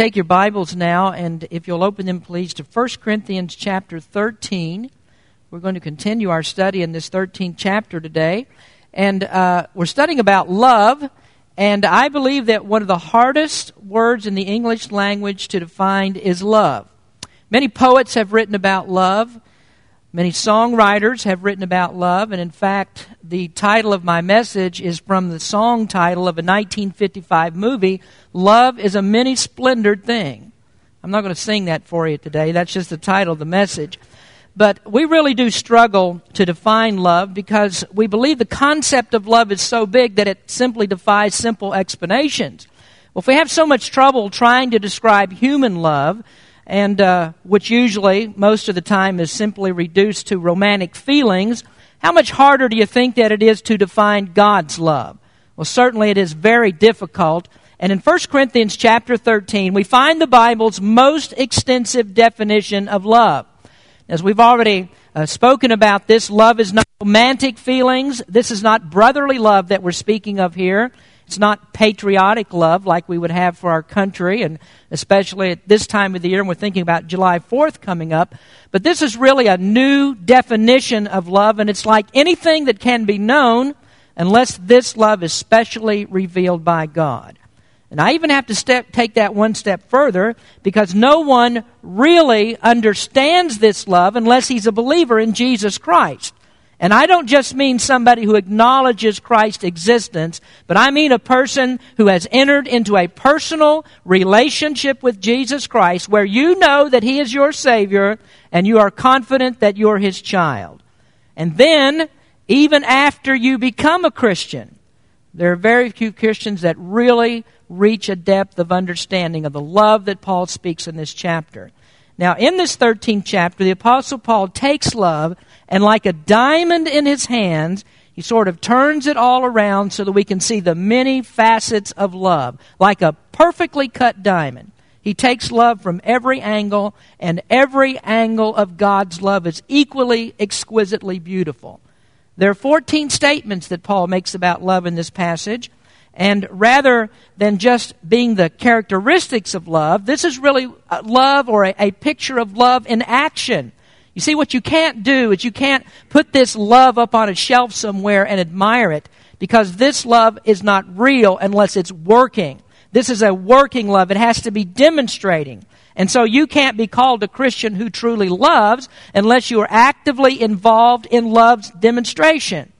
take your Bibles now, and if you'll open them, please, to 1 Corinthians chapter 13. We're going to continue our study in this 13th chapter today. And uh, we're studying about love, and I believe that one of the hardest words in the English language to define is love. Many poets have written about love. Many songwriters have written about love, and in fact, the title of my message is from the song title of a 1955 movie, Love is a Many Splendored Thing. I'm not going to sing that for you today, that's just the title of the message. But we really do struggle to define love because we believe the concept of love is so big that it simply defies simple explanations. Well, if we have so much trouble trying to describe human love, and uh, which usually, most of the time, is simply reduced to romantic feelings, how much harder do you think that it is to define God's love? Well, certainly it is very difficult. And in 1 Corinthians chapter 13, we find the Bible's most extensive definition of love. As we've already uh, spoken about this, love is not romantic feelings. This is not brotherly love that we're speaking of here. It's not patriotic love like we would have for our country, and especially at this time of the year, and we're thinking about July 4th coming up. But this is really a new definition of love, and it's like anything that can be known unless this love is specially revealed by God. And I even have to step, take that one step further because no one really understands this love unless he's a believer in Jesus Christ. And I don't just mean somebody who acknowledges Christ's existence, but I mean a person who has entered into a personal relationship with Jesus Christ where you know that He is your Savior and you are confident that you're His child. And then, even after you become a Christian, there are very few Christians that really reach a depth of understanding of the love that Paul speaks in this chapter. Now, in this 13th chapter, the Apostle Paul takes love and, like a diamond in his hands, he sort of turns it all around so that we can see the many facets of love, like a perfectly cut diamond. He takes love from every angle, and every angle of God's love is equally exquisitely beautiful. There are 14 statements that Paul makes about love in this passage. And rather than just being the characteristics of love, this is really love or a, a, picture of love in action. You see, what you can't do is you can't put this love up on a shelf somewhere and admire it because this love is not real unless it's working. This is a working love. It has to be demonstrating. And so you can't be called a Christian who truly loves unless you are actively involved in love's demonstration.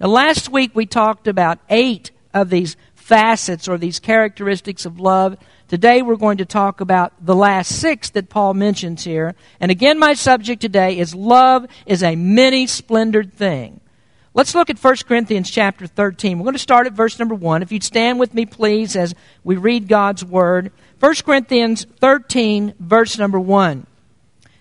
Now, last week we talked about eight of these facets or these characteristics of love. Today we're going to talk about the last six that Paul mentions here. And again, my subject today is love is a many splendored thing. Let's look at 1 Corinthians chapter 13. We're going to start at verse number 1. If you'd stand with me, please, as we read God's word. 1 Corinthians 13, verse number 1.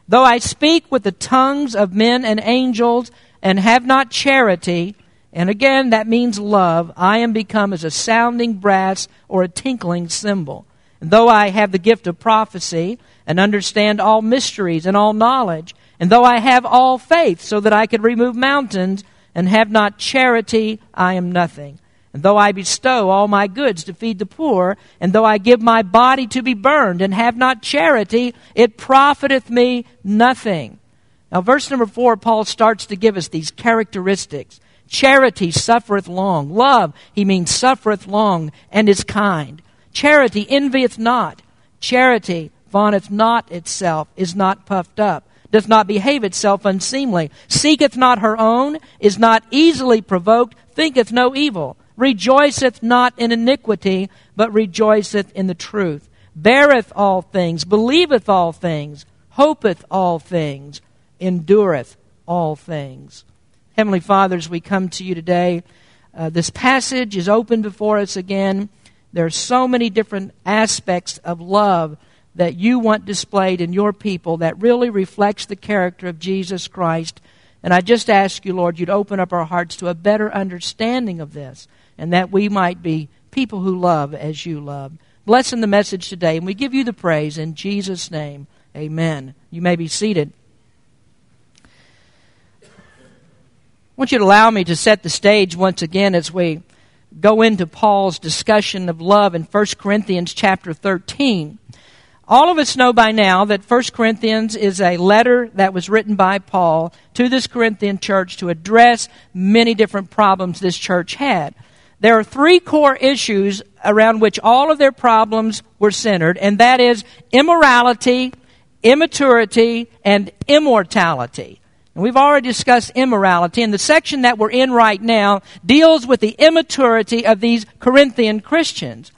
Though I speak with the tongues of men and angels and have not charity, and again, that means love. I am become as a sounding brass or a tinkling cymbal. And though I have the gift of prophecy and understand all mysteries and all knowledge, and though I have all faith so that I could remove mountains and have not charity, I am nothing. And though I bestow all my goods to feed the poor, and though I give my body to be burned and have not charity, it profiteth me nothing. Now, verse number four, Paul starts to give us these characteristics Charity suffereth long. Love, he means, suffereth long and is kind. Charity envieth not. Charity vaunteth not itself, is not puffed up, doth not behave itself unseemly, seeketh not her own, is not easily provoked, thinketh no evil, rejoiceth not in iniquity, but rejoiceth in the truth, beareth all things, believeth all things, hopeth all things, endureth all things. Heavenly Father, as we come to you today, uh, this passage is open before us again. There are so many different aspects of love that you want displayed in your people that really reflects the character of Jesus Christ. And I just ask you, Lord, you'd open up our hearts to a better understanding of this and that we might be people who love as you love. Bless in the message today, and we give you the praise in Jesus' name. Amen. You may be seated. Want you to allow me to set the stage once again as we go into Paul's discussion of love in 1 Corinthians chapter 13. All of us know by now that 1 Corinthians is a letter that was written by Paul to this Corinthian church to address many different problems this church had. There are three core issues around which all of their problems were centered, and that is immorality, immaturity, and immortality. And we've already discussed immorality, and the section that we're in right now deals with the immaturity of these Corinthian Christians.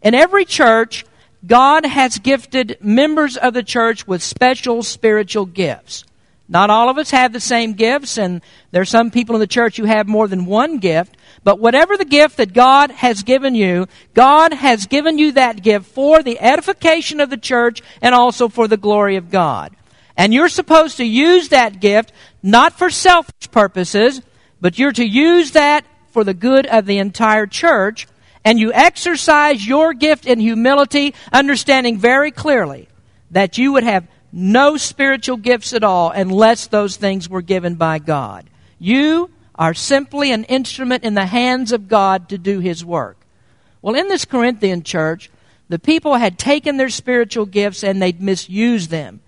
In every church, God has gifted members of the church with special spiritual gifts. Not all of us have the same gifts, and there are some people in the church who have more than one gift. But whatever the gift that God has given you, God has given you that gift for the edification of the church and also for the glory of God. And you're supposed to use that gift not for selfish purposes, but you're to use that for the good of the entire church and you exercise your gift in humility, understanding very clearly that you would have no spiritual gifts at all unless those things were given by God. You are simply an instrument in the hands of God to do His work. Well, in this Corinthian church, the people had taken their spiritual gifts and they'd misused them.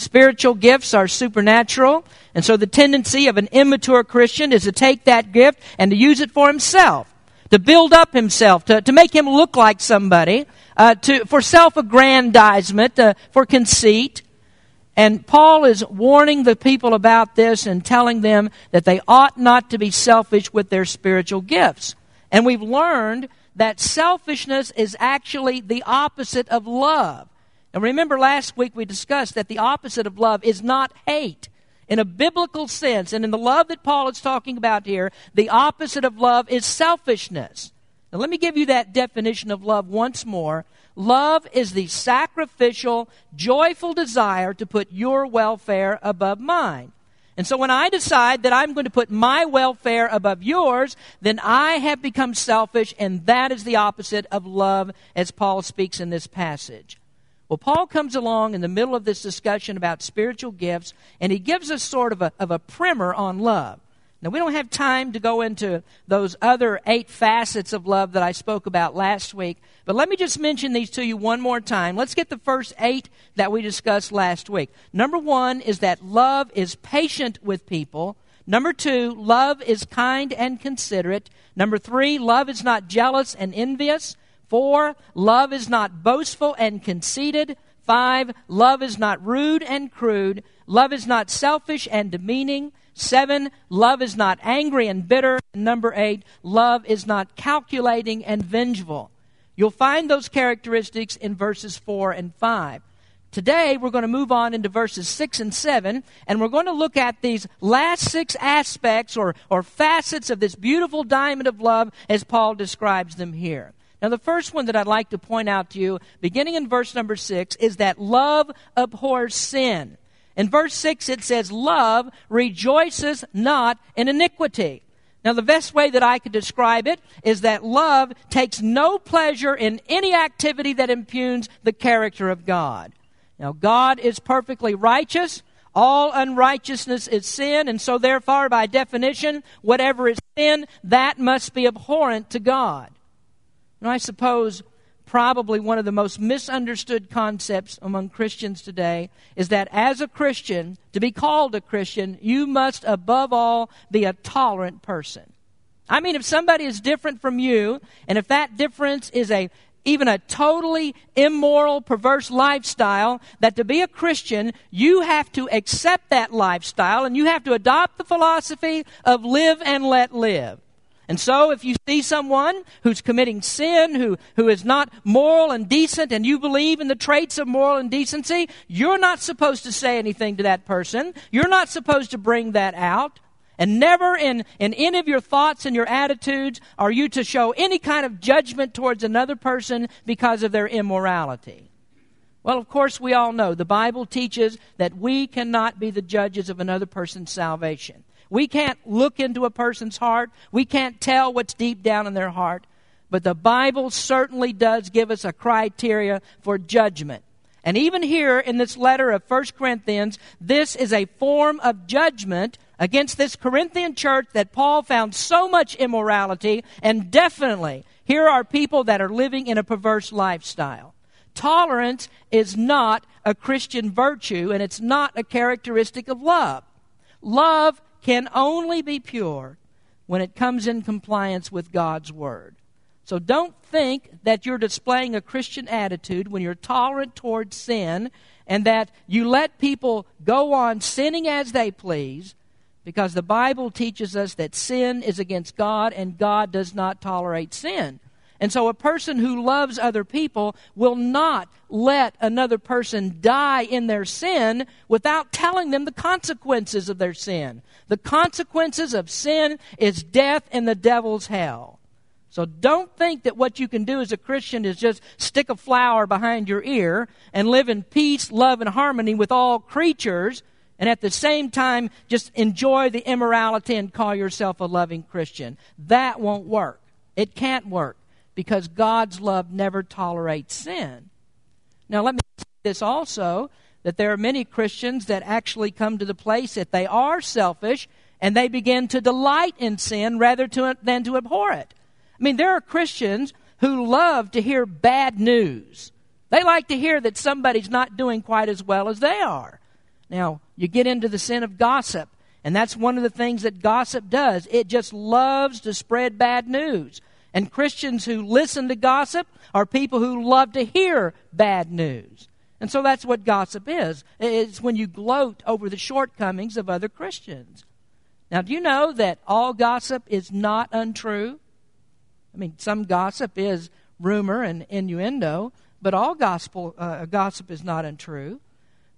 Spiritual gifts are supernatural, and so the tendency of an immature Christian is to take that gift and to use it for himself to build up himself, to, to make him look like somebody, uh, to, for self aggrandizement, uh, for conceit. And Paul is warning the people about this and telling them that they ought not to be selfish with their spiritual gifts. And we've learned that selfishness is actually the opposite of love. And remember last week we discussed that the opposite of love is not hate in a biblical sense, and in the love that Paul is talking about here, the opposite of love is selfishness. Now, let me give you that definition of love once more. Love is the sacrificial, joyful desire to put your welfare above mine. And so when I decide that I'm going to put my welfare above yours, then I have become selfish, and that is the opposite of love as Paul speaks in this passage. Well, Paul comes along in the middle of this discussion about spiritual gifts, and he gives us sort of a, of a primer on love. Now, we don't have time to go into those other eight facets of love that I spoke about last week, but let me just mention these to you one more time. Let's get the first eight that we discussed last week. Number one is that love is patient with people. Number two, love is kind and considerate. Number three, love is not jealous and envious. Four, love is not boastful and conceited. Five, love is not rude and crude. Love is not selfish and demeaning. Seven, love is not angry and bitter. Number eight, love is not calculating and vengeful. You'll find those characteristics in verses four and five. Today, we're going to move on into verses 6 and 7, and we're going to look at these last six aspects or, or facets of this beautiful diamond of love as Paul describes them here. Now, the first one that I'd like to point out to you, beginning in verse number six, is that love abhors sin. In verse 6, it says, Love rejoices not in iniquity. Now, the best way that I could describe it is that love takes no pleasure in any activity that impugns the character of God. Now, God is perfectly righteous. All unrighteousness is sin, and so therefore, by definition, whatever is sin, that must be abhorrent to God. And I suppose probably one of the most misunderstood concepts among Christians today is that as a Christian, to be called a Christian, you must above all be a tolerant person. I mean, if somebody is different from you, and if that difference is a even a totally immoral, perverse lifestyle, that to be a Christian, you have to accept that lifestyle and you have to adopt the philosophy of live and let live. And so, if you see someone who's committing sin, who, who is not moral and decent, and you believe in the traits of moral and decency, you're not supposed to say anything to that person. You're not supposed to bring that out. And never in, in any of your thoughts and your attitudes are you to show any kind of judgment towards another person because of their immorality. Well, of course, we all know the Bible teaches that we cannot be the judges of another person's salvation. We can't look into a person's heart. We can't tell what's deep down in their heart. But the Bible certainly does give us a criteria for judgment. And even here in this letter of 1 Corinthians, this is a form of judgment against this Corinthian church that Paul found so much immorality. And definitely, here are people that are living in a perverse lifestyle. tolerance is not a Christian virtue and it's not a characteristic of love. Love can only be pure when it comes in compliance with God's Word. So don't think that you're displaying a Christian attitude when you're tolerant towards sin and that you let people go on sinning as they please because the Bible teaches us that sin is against God and God does not tolerate sin. And so a person who loves other people will not let another person die in their sin without telling them the consequences of their sin. The consequences of sin is death and the devil's hell. So don't think that what you can do as a Christian is just stick a flower behind your ear and live in peace, love, and harmony with all creatures and at the same time just enjoy the immorality and call yourself a loving Christian. That won't work. It can't work because God's love never tolerates sin. Now, let me say this also that there are many Christians that actually come to the place that they are selfish and they begin to delight in sin rather to, than to abhor it. I mean, there are Christians who love to hear bad news. They like to hear that somebody's not doing quite as well as they are. Now, you get into the sin of gossip, and that's one of the things that gossip does. It just loves to spread bad news. And Christians who listen to gossip are people who love to hear bad news. And so that's what gossip is. It's when you gloat over the shortcomings of other Christians. Now, do you know that all gossip is not untrue? I mean, some gossip is rumor and innuendo, but all gospel, uh, gossip is not untrue.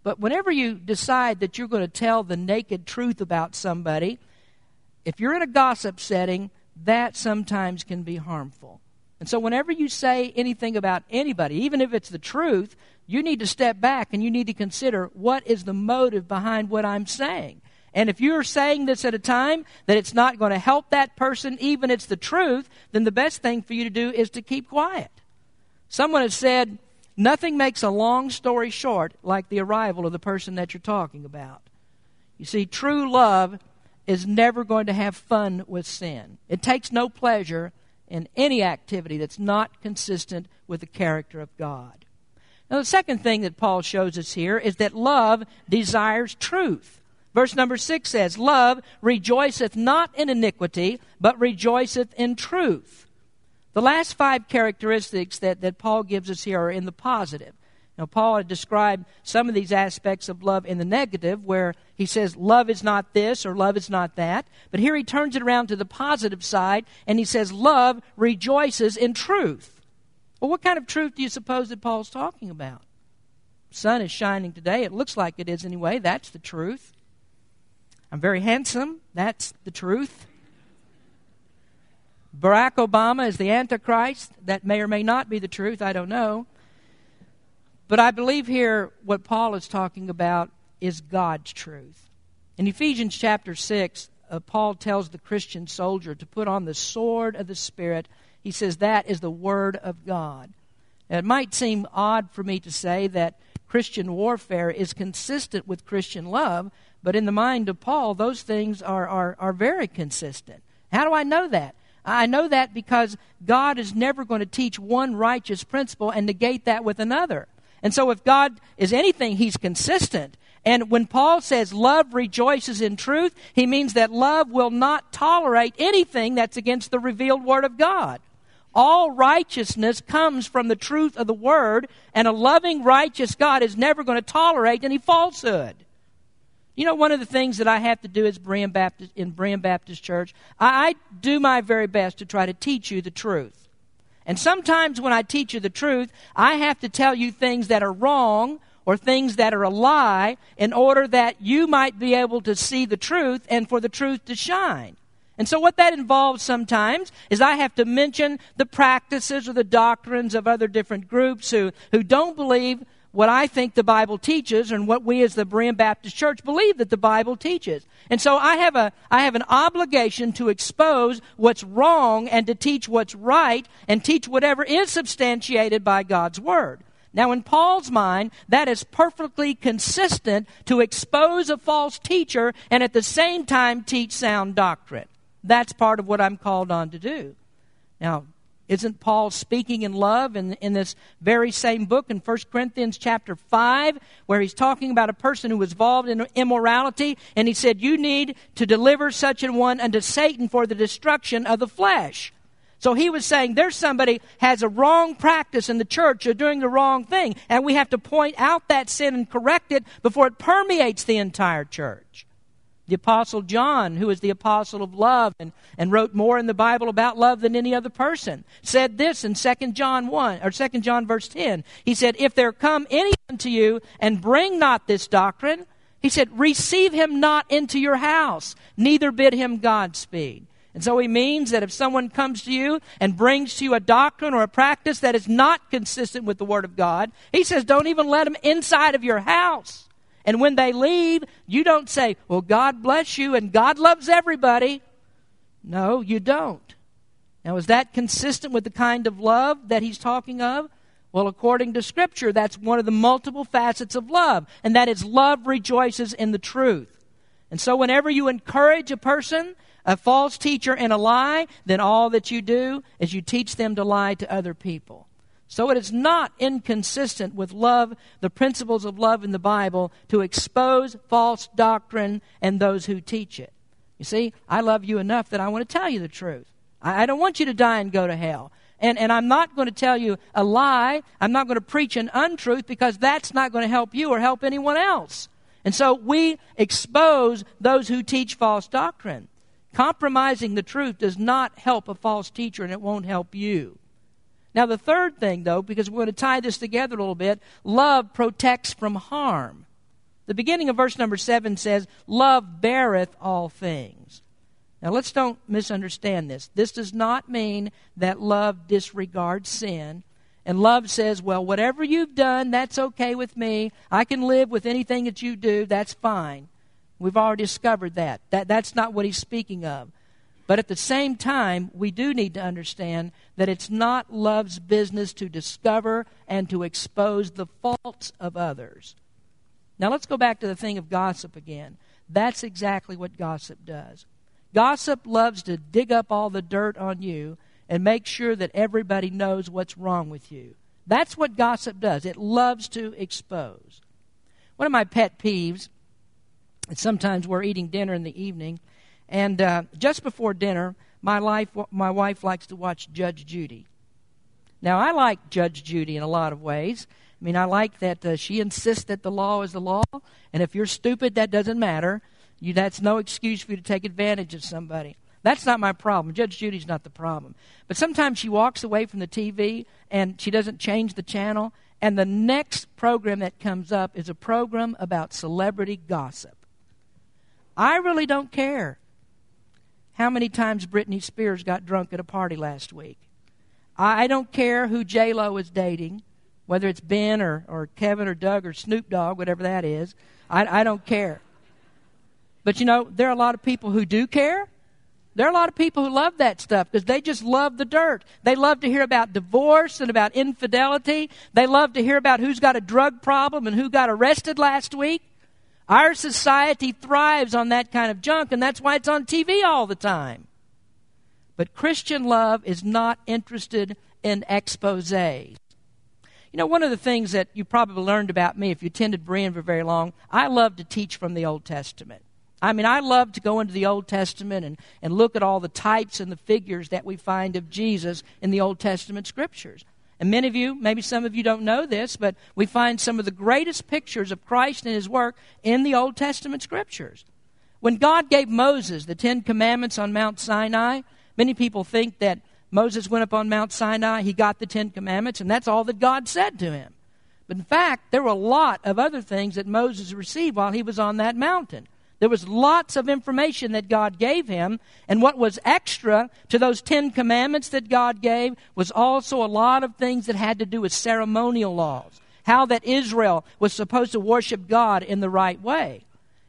But whenever you decide that you're going to tell the naked truth about somebody, if you're in a gossip setting, that sometimes can be harmful. And so, whenever you say anything about anybody, even if it's the truth, you need to step back and you need to consider what is the motive behind what I'm saying. And if you're saying this at a time that it's not going to help that person, even if it's the truth, then the best thing for you to do is to keep quiet. Someone has said, nothing makes a long story short like the arrival of the person that you're talking about. You see, true love is never going to have fun with sin. It takes no pleasure in any activity that's not consistent with the character of God. Now, the second thing that Paul shows us here is that love desires truth. Verse number six says, Love rejoiceth not in iniquity, but rejoiceth in truth. The last five characteristics that, that Paul gives us here are in the positive. Now, Paul had described some of these aspects of love in the negative, where he says, Love is not this or love is not that. But here he turns it around to the positive side, and he says, Love rejoices in truth. Well, what kind of truth do you suppose that Paul's talking about? sun is shining today. It looks like it is anyway. That's the truth. I'm very handsome. That's the truth. Barack Obama is the Antichrist. That may or may not be the truth. I don't know. But I believe here what Paul is talking about is God's truth. In Ephesians chapter 6, uh, Paul tells the Christian soldier to put on the sword of the Spirit. He says that is the Word of God. it might seem odd for me to say that Christian warfare is consistent with Christian love, but in the mind of Paul, those things are, are, are very consistent. How do I know that? I know that because God is never going to teach one righteous principle and negate that with another. And so if God is anything, He's consistent. And when Paul says love rejoices in truth, he means that love will not tolerate anything that's against the revealed Word of God. All righteousness comes from the truth of the Word, and a loving, righteous God is never going to tolerate any falsehood. You know, one of the things that I have to do is Baptist, in Berean Baptist Church, I, I do my very best to try to teach you the truth. And sometimes when I teach you the truth, I have to tell you things that are wrong or things that are a lie in order that you might be able to see the truth and for the truth to shine. And so, what that involves sometimes is I have to mention the practices or the doctrines of other different groups who, who don't believe what I think the Bible teaches and what we as the Berean Baptist Church believe that the Bible teaches. And so I have a, I have an obligation to expose what's wrong and to teach what's right and teach whatever is substantiated by God's Word. Now, in Paul's mind, that is perfectly consistent to expose a false teacher and at the same time teach sound doctrine. That's part of what I'm called on to do. Now, Isn't Paul speaking in love in, in this very same book in 1 Corinthians chapter 5, where he's talking about a person who was involved in immorality, and he said, You need to deliver such an one unto Satan for the destruction of the flesh. So he was saying there's somebody has a wrong practice in the church, they're doing the wrong thing, and we have to point out that sin and correct it before it permeates the entire church. The Apostle John, who is the apostle of love and, and wrote more in the Bible about love than any other person, said this in 2 John 1 or 2 John verse 10. He said, If there come any unto you and bring not this doctrine, he said, receive him not into your house, neither bid him Godspeed. And so he means that if someone comes to you and brings to you a doctrine or a practice that is not consistent with the Word of God, he says, don't even let him inside of your house. And when they leave, you don't say, well, God bless you and God loves everybody. No, you don't. Now, is that consistent with the kind of love that he's talking of? Well, according to Scripture, that's one of the multiple facets of love, and that is love rejoices in the truth. And so, whenever you encourage a person a false teacher and a lie, then all that you do is you teach them to lie to other people. So it is not inconsistent with love, the principles of love in the Bible, to expose false doctrine and those who teach it. You see, I love you enough that I want to tell you the truth. I, I don't want you to die and go to hell. And, and I'm not going to tell you a lie. I'm not going to preach an untruth because that's not going to help you or help anyone else. And so we expose those who teach false doctrine. Compromising the truth does not help a false teacher, and it won't help you. Now, the third thing, though, because we're going to tie this together a little bit, love protects from harm. The beginning of verse number 7 says, Love beareth all things. Now, let's don't misunderstand this. This does not mean that love disregards sin. And love says, Well, whatever you've done, that's okay with me. I can live with anything that you do, that's fine. We've already discovered that. that. That's not what he's speaking of. But at the same time, we do need to understand that it's not love's business to discover and to expose the faults of others. Now let's go back to the thing of gossip again. That's exactly what gossip does. Gossip loves to dig up all the dirt on you and make sure that everybody knows what's wrong with you. That's what gossip does. It loves to expose. One of my pet peeves and sometimes we're eating dinner in the evening. And uh, just before dinner, my, life, my wife likes to watch Judge Judy. Now, I like Judge Judy in a lot of ways. I mean, I like that uh, she insists that the law is the law, and if you're stupid, that doesn't matter. You, that's no excuse for you to take advantage of somebody. That's not my problem. Judge Judy's not the problem. But sometimes she walks away from the TV and she doesn't change the channel, and the next program that comes up is a program about celebrity gossip. I really don't care how many times Britney Spears got drunk at a party last week. I don't care who J Lo is dating, whether it's Ben or, or Kevin or Doug or Snoop Dogg, whatever that is. I, I don't care. But you know, there are a lot of people who do care. There are a lot of people who love that stuff because they just love the dirt. They love to hear about divorce and about infidelity. They love to hear about who's got a drug problem and who got arrested last week. Our society thrives on that kind of junk, and that's why it's on TV all the time. But Christian love is not interested in exposes. You know, one of the things that you probably learned about me if you attended Berean for very long, I love to teach from the Old Testament. I mean, I love to go into the Old Testament and, and look at all the types and the figures that we find of Jesus in the Old Testament scriptures. And many of you, maybe some of you don't know this, but we find some of the greatest pictures of Christ and his work in the Old Testament scriptures. When God gave Moses the Ten Commandments on Mount Sinai, many people think that Moses went up on Mount Sinai, he got the Ten Commandments, and that's all that God said to him. But in fact, there were a lot of other things that Moses received while he was on that mountain. There was lots of information that God gave him, and what was extra to those Ten Commandments that God gave was also a lot of things that had to do with ceremonial laws, how that Israel was supposed to worship God in the right way.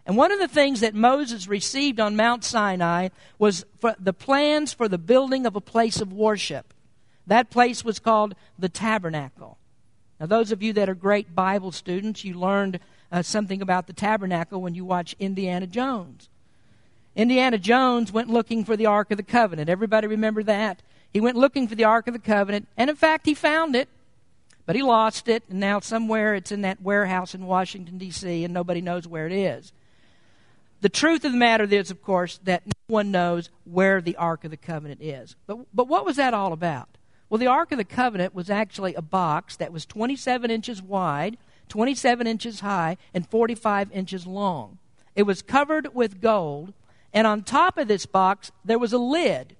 And one of the things that Moses received on Mount Sinai was the plans for the building of a place of worship. That place was called the tabernacle. Now, those of you that are great Bible students, you learned uh, something about the tabernacle when you watch Indiana Jones. Indiana Jones went looking for the Ark of the Covenant. Everybody remember that? he went looking for the Ark of the Covenant, and in fact, he found it, but he lost it, and now somewhere it's in that warehouse in Washington, D.C., and nobody knows where it is. The truth of the matter is, of course, that no one knows where the Ark of the Covenant is. But, but what was that all about? Well, the Ark of the Covenant was actually a box that was 27 inches wide, 27 inches high, and 45 inches long. It was covered with gold, and on top of this box, there was a lid.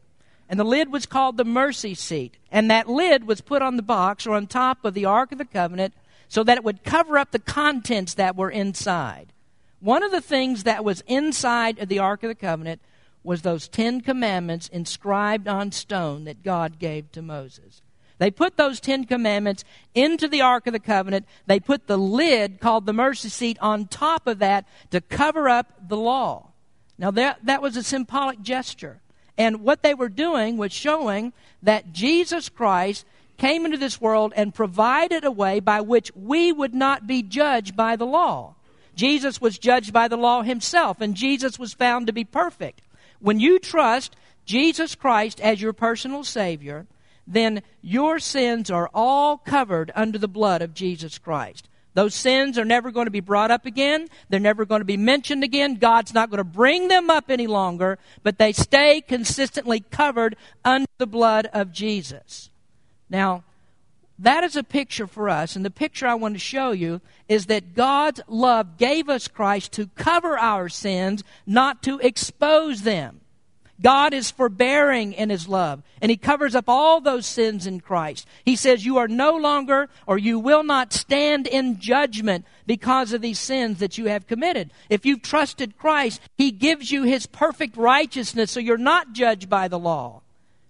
And the lid was called the mercy seat. And that lid was put on the box or on top of the Ark of the Covenant so that it would cover up the contents that were inside. One of the things that was inside of the Ark of the Covenant was those Ten Commandments inscribed on stone that God gave to Moses. They put those Ten Commandments into the Ark of the Covenant. They put the lid called the mercy seat on top of that to cover up the law. Now, that, that was a symbolic gesture. And what they were doing was showing that Jesus Christ came into this world and provided a way by which we would not be judged by the law. Jesus was judged by the law himself, and Jesus was found to be perfect. When you trust Jesus Christ as your personal Savior, then your sins are all covered under the blood of Jesus Christ. Those sins are never going to be brought up again. They're never going to be mentioned again. God's not going to bring them up any longer, but they stay consistently covered under the blood of Jesus. Now, that is a picture for us, and the picture I want to show you is that God's love gave us Christ to cover our sins, not to expose them. God is forbearing in His love, and He covers up all those sins in Christ. He says, You are no longer, or you will not stand in judgment because of these sins that you have committed. If you've trusted Christ, He gives you His perfect righteousness, so you're not judged by the law.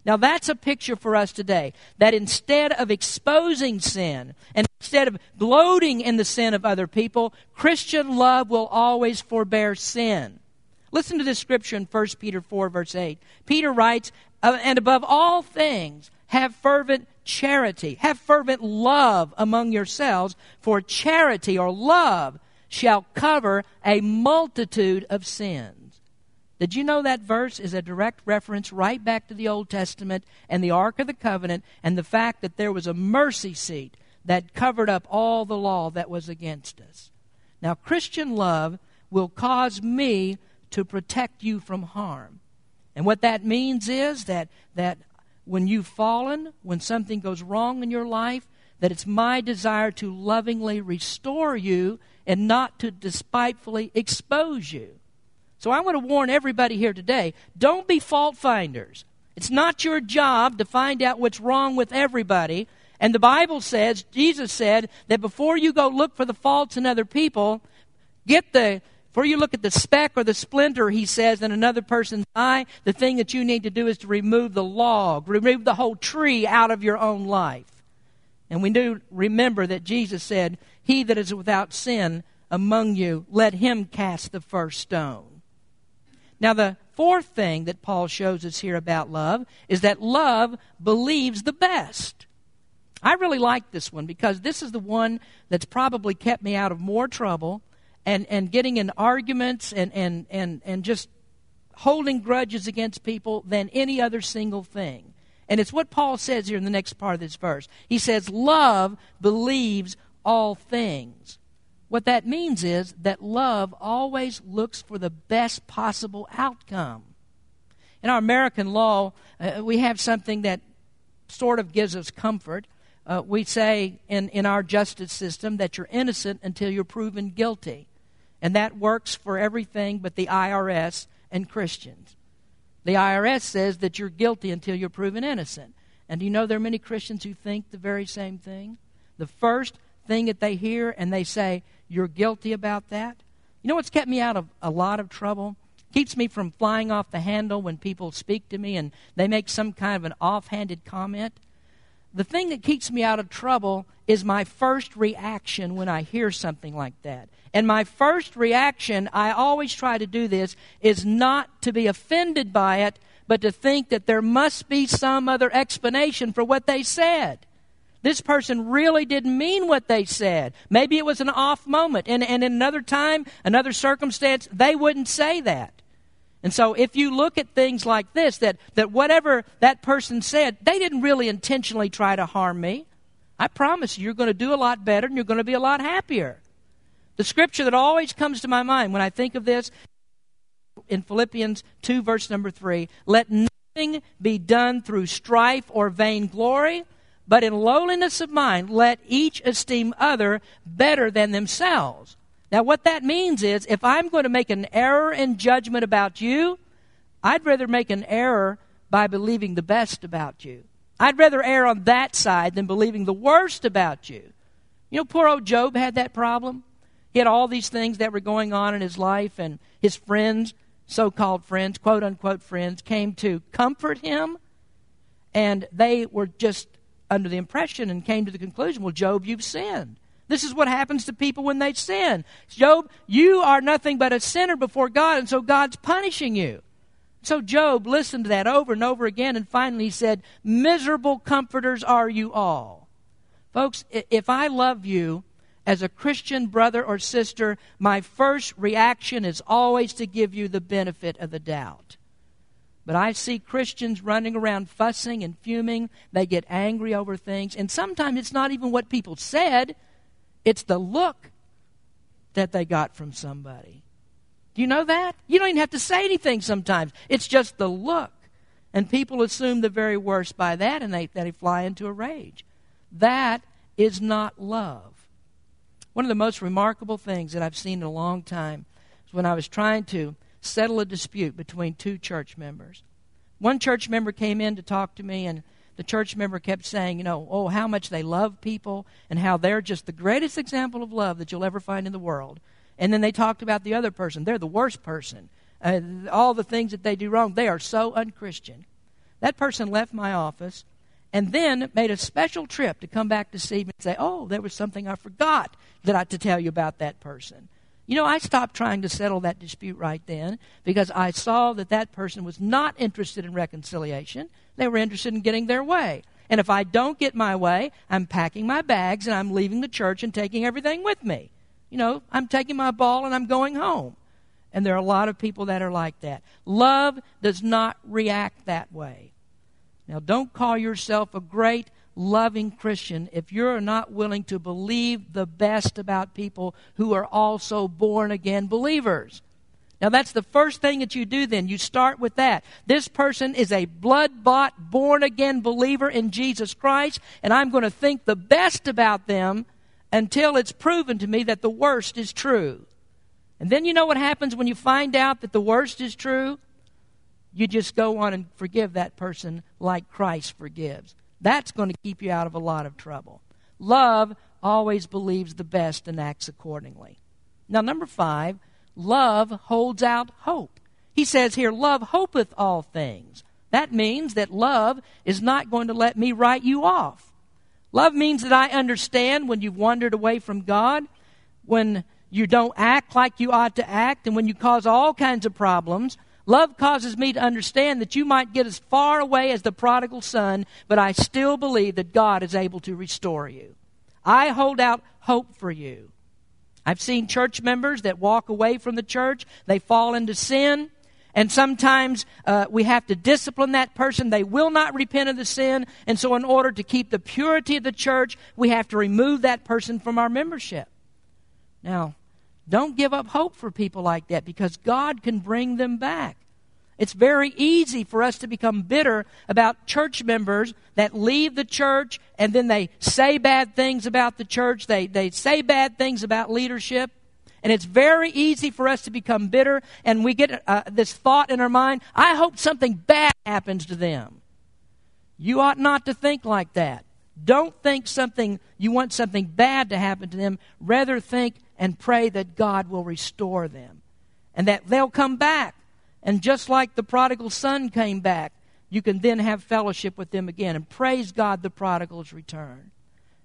Now, that's a picture for us today. That instead of exposing sin and instead of gloating in the sin of other people, Christian love will always forbear sin. Listen to this scripture in 1 Peter 4, verse 8. Peter writes, And above all things, have fervent charity, have fervent love among yourselves, for charity or love shall cover a multitude of sins. Did you know that verse is a direct reference right back to the Old Testament and the Ark of the Covenant and the fact that there was a mercy seat that covered up all the law that was against us? Now, Christian love will cause me to protect you from harm. And what that means is that, that when you've fallen, when something goes wrong in your life, that it's my desire to lovingly restore you and not to despitefully expose you. So I want to warn everybody here today don't be fault finders. It's not your job to find out what's wrong with everybody. And the Bible says, Jesus said, that before you go look for the faults in other people, get the before you look at the speck or the splinter, he says, in another person's eye, the thing that you need to do is to remove the log, remove the whole tree out of your own life. And we do remember that Jesus said, He that is without sin among you, let him cast the first stone. Now, the fourth thing that Paul shows us here about love is that love believes the best. I really like this one because this is the one that's probably kept me out of more trouble and, and getting in arguments and, and, and, and just holding grudges against people than any other single thing. And it's what Paul says here in the next part of this verse. He says, Love believes all things. What that means is that love always looks for the best possible outcome. In our American law, uh, we have something that sort of gives us comfort. Uh, we say in, in our justice system that you're innocent until you're proven guilty. And that works for everything but the IRS and Christians. The IRS says that you're guilty until you're proven innocent. And do you know there are many Christians who think the very same thing? The first thing that they hear and they say, You're guilty about that? You know what's kept me out of a lot of trouble? Keeps me from flying off the handle when people speak to me and they make some kind of an offhanded comment? The thing that keeps me out of trouble is my first reaction when I hear something like that. And my first reaction, I always try to do this, is not to be offended by it, but to think that there must be some other explanation for what they said. This person really didn't mean what they said. Maybe it was an off moment. And, and in another time, another circumstance, they wouldn't say that. And so if you look at things like this, that, that whatever that person said, they didn't really intentionally try to harm me. I promise you, you're going to do a lot better and you're going to be a lot happier. The scripture that always comes to my mind when I think of this in Philippians 2, verse number 3 let nothing be done through strife or vainglory, but in lowliness of mind, let each esteem other better than themselves. Now, what that means is if I'm going to make an error in judgment about you, I'd rather make an error by believing the best about you. I'd rather err on that side than believing the worst about you. You know, poor old Job had that problem. He had all these things that were going on in his life, and his friends, so called friends, quote unquote friends, came to comfort him, and they were just under the impression and came to the conclusion well, Job, you've sinned. This is what happens to people when they sin. Job, you are nothing but a sinner before God, and so God's punishing you. So Job listened to that over and over again, and finally he said, Miserable comforters are you all. Folks, if I love you as a Christian brother or sister, my first reaction is always to give you the benefit of the doubt. But I see Christians running around fussing and fuming. They get angry over things. And sometimes it's not even what people said, it's the look that they got from somebody. Do you know that? You don't even have to say anything sometimes. It's just the look. And people assume the very worst by that and they, they fly into a rage. That is not love. One of the most remarkable things that I've seen in a long time is when I was trying to settle a dispute between two church members. One church member came in to talk to me and the church member kept saying, you know, oh, how much they love people and how they're just the greatest example of love that you'll ever find in the world. And then they talked about the other person. They're the worst person. Uh, all the things that they do wrong, they are so unchristian. That person left my office and then made a special trip to come back to see me and say, oh, there was something I forgot that I, to tell you about that person. You know, I stopped trying to settle that dispute right then because I saw that that person was not interested in reconciliation. They were interested in getting their way. And if I don't get my way, I'm packing my bags and I'm leaving the church and taking everything with me. You know, I'm taking my ball and I'm going home. And there are a lot of people that are like that. Love does not react that way. Now, don't call yourself a great, loving Christian if you're not willing to believe the best about people who are also born again believers. Now, that's the first thing that you do then. You start with that. This person is a blood bought, born again believer in Jesus Christ, and I'm going to think the best about them until it's proven to me that the worst is true. And then you know what happens when you find out that the worst is true? You just go on and forgive that person like Christ forgives. That's going to keep you out of a lot of trouble. Love always believes the best and acts accordingly. Now, number five, love holds out hope. He says here, love hopeth all things. That means that love is not going to let me write you off. Love means that I understand when you've wandered away from God, when you don't act like you ought to act, and when you cause all kinds of problems. Love causes me to understand that you might get as far away as the prodigal son, but I still believe that God is able to restore you. I hold out hope for you. I've seen church members that walk away from the church, they fall into sin, and sometimes uh, we have to discipline that person. They will not repent of the sin, and so in order to keep the purity of the church, we have to remove that person from our membership. Now, don't give up hope for people like that because God can bring them back. It's very easy for us to become bitter about church members that leave the church and then they say bad things about the church. They, they say bad things about leadership. And it's very easy for us to become bitter and we get uh, this thought in our mind I hope something bad happens to them. You ought not to think like that. Don't think something, you want something bad to happen to them. Rather think and pray that God will restore them and that they'll come back and just like the prodigal son came back, you can then have fellowship with them again and praise God the prodigal's return.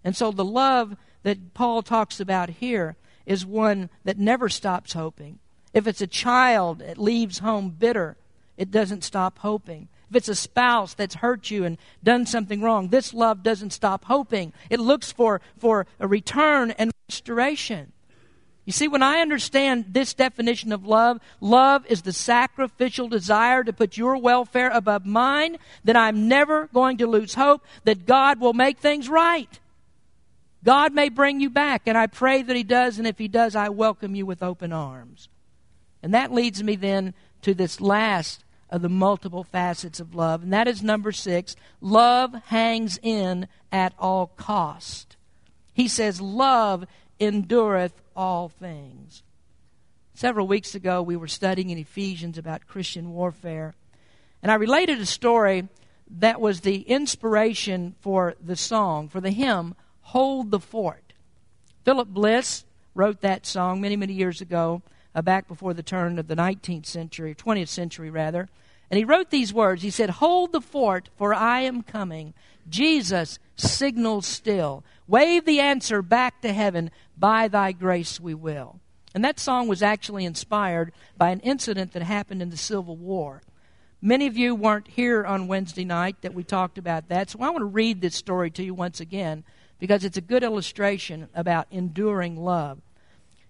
And so the love that Paul talks about here is one that never stops hoping. If it's a child that leaves home bitter, it doesn't stop hoping. If it's a spouse that's hurt you and done something wrong, this love doesn't stop hoping. It looks for, for a return and restoration. You see, when I understand this definition of love, love is the sacrificial desire to put your welfare above mine, then I'm never going to lose hope that God will make things right. God may bring you back, and I pray that He does, and if He does, I welcome you with open arms. And that leads me then to this last of the multiple facets of love, and that is number six love hangs in at all cost. He says, Love endureth all things. Several weeks ago, we were studying in Ephesians about Christian warfare, and I related a story that was the inspiration for the song, for the hymn, Hold the Fort. Philip Bliss wrote that song many, many years ago, uh, back before the turn of the 19th century, 20th century rather. And he wrote these words. He said, Hold the fort, for I am coming. Jesus signals still. Wave the answer back to heaven. By thy grace we will. And that song was actually inspired by an incident that happened in the Civil War. Many of you weren't here on Wednesday night that we talked about that, so I want to read this story to you once again because it's a good illustration about enduring love.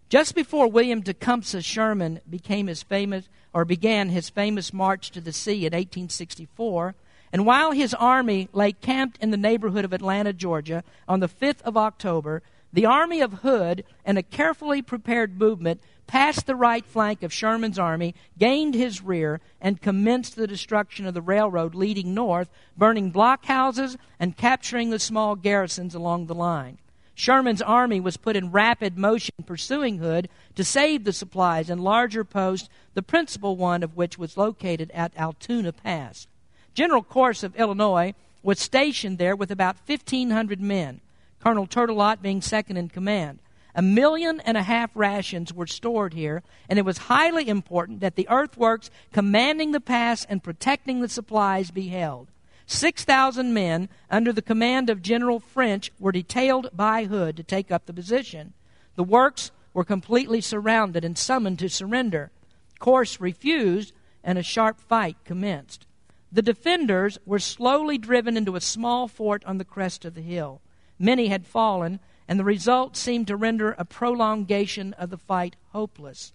Just before William Tecumseh Sherman became his famous or began his famous march to the sea in 1864, and while his army lay camped in the neighborhood of Atlanta, Georgia, on the 5th of October, the army of Hood, in a carefully prepared movement, passed the right flank of Sherman's army, gained his rear, and commenced the destruction of the railroad leading north, burning blockhouses and capturing the small garrisons along the line. Sherman's army was put in rapid motion pursuing Hood to save the supplies and larger posts, the principal one of which was located at Altoona Pass. General Corse of Illinois was stationed there with about 1,500 men, Colonel Tourtellotte being second in command. A million and a half rations were stored here, and it was highly important that the earthworks commanding the pass and protecting the supplies be held. 6,000 men under the command of General French were detailed by Hood to take up the position. The works were completely surrounded and summoned to surrender. Corse refused, and a sharp fight commenced. The defenders were slowly driven into a small fort on the crest of the hill. Many had fallen, and the result seemed to render a prolongation of the fight hopeless.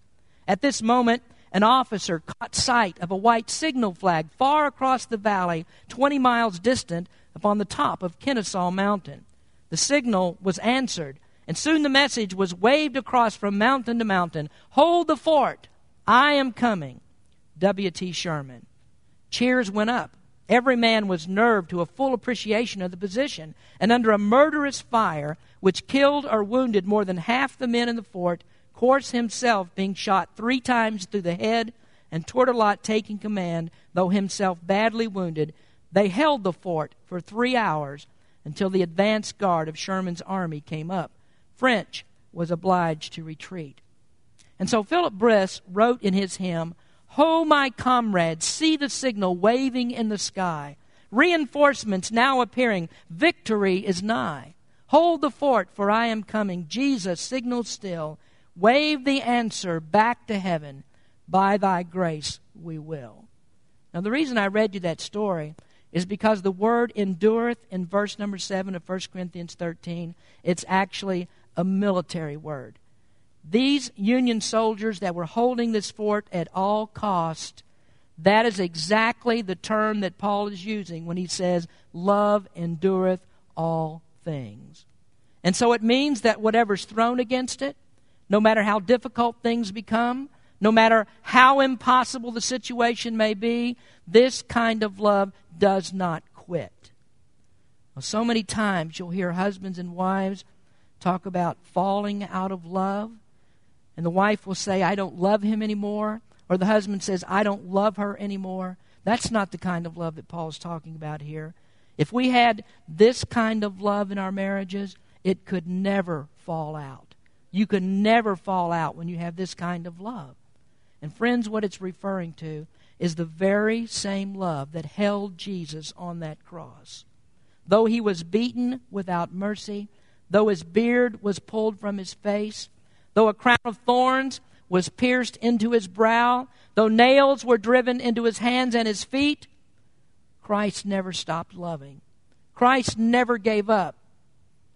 At this moment, an officer caught sight of a white signal flag far across the valley, 20 miles distant, upon the top of Kennesaw Mountain. The signal was answered, and soon the message was waved across from mountain to mountain Hold the fort! I am coming. W.T. Sherman. Cheers went up. Every man was nerved to a full appreciation of the position, and under a murderous fire, which killed or wounded more than half the men in the fort, Corse himself being shot three times through the head, and Tourtellotte taking command, though himself badly wounded, they held the fort for three hours until the advance guard of Sherman's army came up. French was obliged to retreat. And so Philip Bliss wrote in his hymn, Ho, my comrades, see the signal waving in the sky. Reinforcements now appearing. Victory is nigh. Hold the fort, for I am coming. Jesus signals still. Wave the answer back to heaven. By thy grace we will. Now, the reason I read you that story is because the word endureth in verse number 7 of 1 Corinthians 13, it's actually a military word. These Union soldiers that were holding this fort at all cost, that is exactly the term that Paul is using when he says, Love endureth all things. And so it means that whatever's thrown against it, no matter how difficult things become, no matter how impossible the situation may be, this kind of love does not quit. Well, so many times you'll hear husbands and wives talk about falling out of love. And the wife will say, I don't love him anymore. Or the husband says, I don't love her anymore. That's not the kind of love that Paul's talking about here. If we had this kind of love in our marriages, it could never fall out. You could never fall out when you have this kind of love. And, friends, what it's referring to is the very same love that held Jesus on that cross. Though he was beaten without mercy, though his beard was pulled from his face, Though a crown of thorns was pierced into his brow, though nails were driven into his hands and his feet, Christ never stopped loving. Christ never gave up.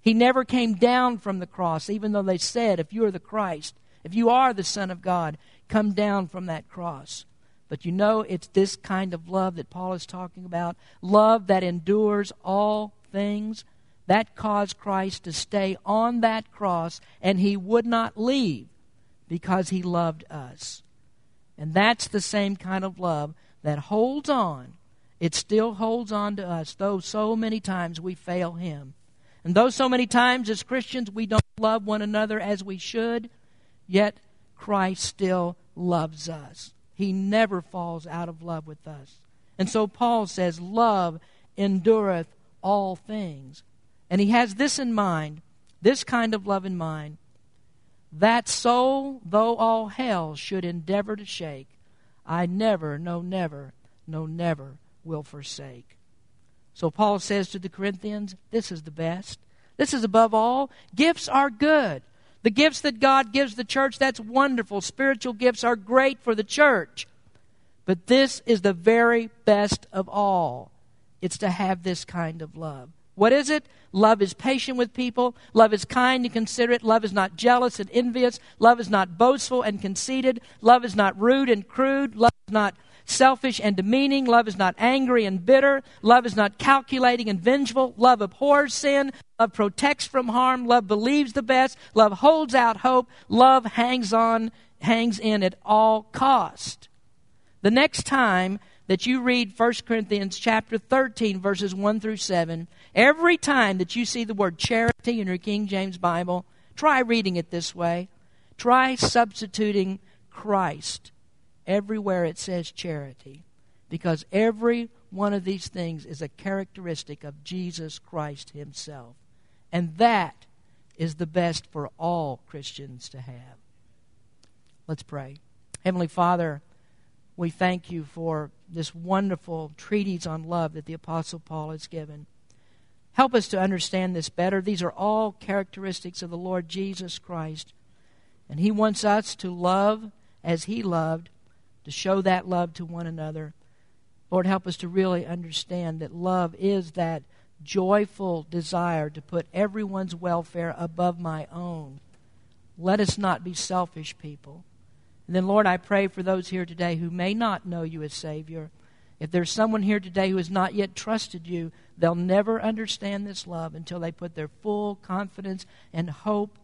He never came down from the cross, even though they said, if you are the Christ, if you are the Son of God, come down from that cross. But you know, it's this kind of love that Paul is talking about love that endures all things. That caused Christ to stay on that cross, and he would not leave because he loved us. And that's the same kind of love that holds on. It still holds on to us, though so many times we fail him. And though so many times as Christians we don't love one another as we should, yet Christ still loves us. He never falls out of love with us. And so Paul says, Love endureth all things. And he has this in mind, this kind of love in mind, that soul, though all hell should endeavor to shake, I never, no, never, no, never will forsake. So Paul says to the Corinthians, This is the best. This is above all. Gifts are good. The gifts that God gives the church, that's wonderful. Spiritual gifts are great for the church. But this is the very best of all. It's to have this kind of love. What is it? Love is patient with people. Love is kind and considerate. Love is not jealous and envious. Love is not boastful and conceited. Love is not rude and crude. Love is not selfish and demeaning. Love is not angry and bitter. Love is not calculating and vengeful. Love abhors sin. Love protects from harm. Love believes the best. Love holds out hope. Love hangs on, hangs in at all cost. The next time that you read 1 Corinthians chapter 13 verses 1 through 7, every time that you see the word charity in your King James Bible, try reading it this way. Try substituting Christ everywhere it says charity because every one of these things is a characteristic of Jesus Christ Himself. And that is the best for all Christians to have. Let's pray. Heavenly Father, we thank you for this wonderful treatise on love that the Apostle Paul has given. Help us to understand this better. These are all characteristics of the Lord Jesus Christ. And He wants us to love as He loved to show that love to one another. Lord, help us to really understand that love is that joyful desire to put everyone's welfare above my own. Let us not be selfish people. And then, Lord, I pray for those here today who may not know you as Savior. If there's someone here today who has not yet trusted you, they'll never understand this love until they put their full confidence and hope,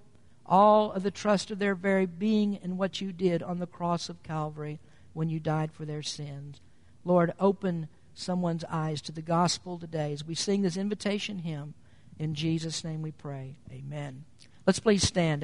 all of the trust of their very being in what you did on the cross of Calvary when you died for their sins. Lord, open someone's eyes to the gospel today as we sing this invitation hymn. In Jesus' name we pray. Amen. Let's please stand.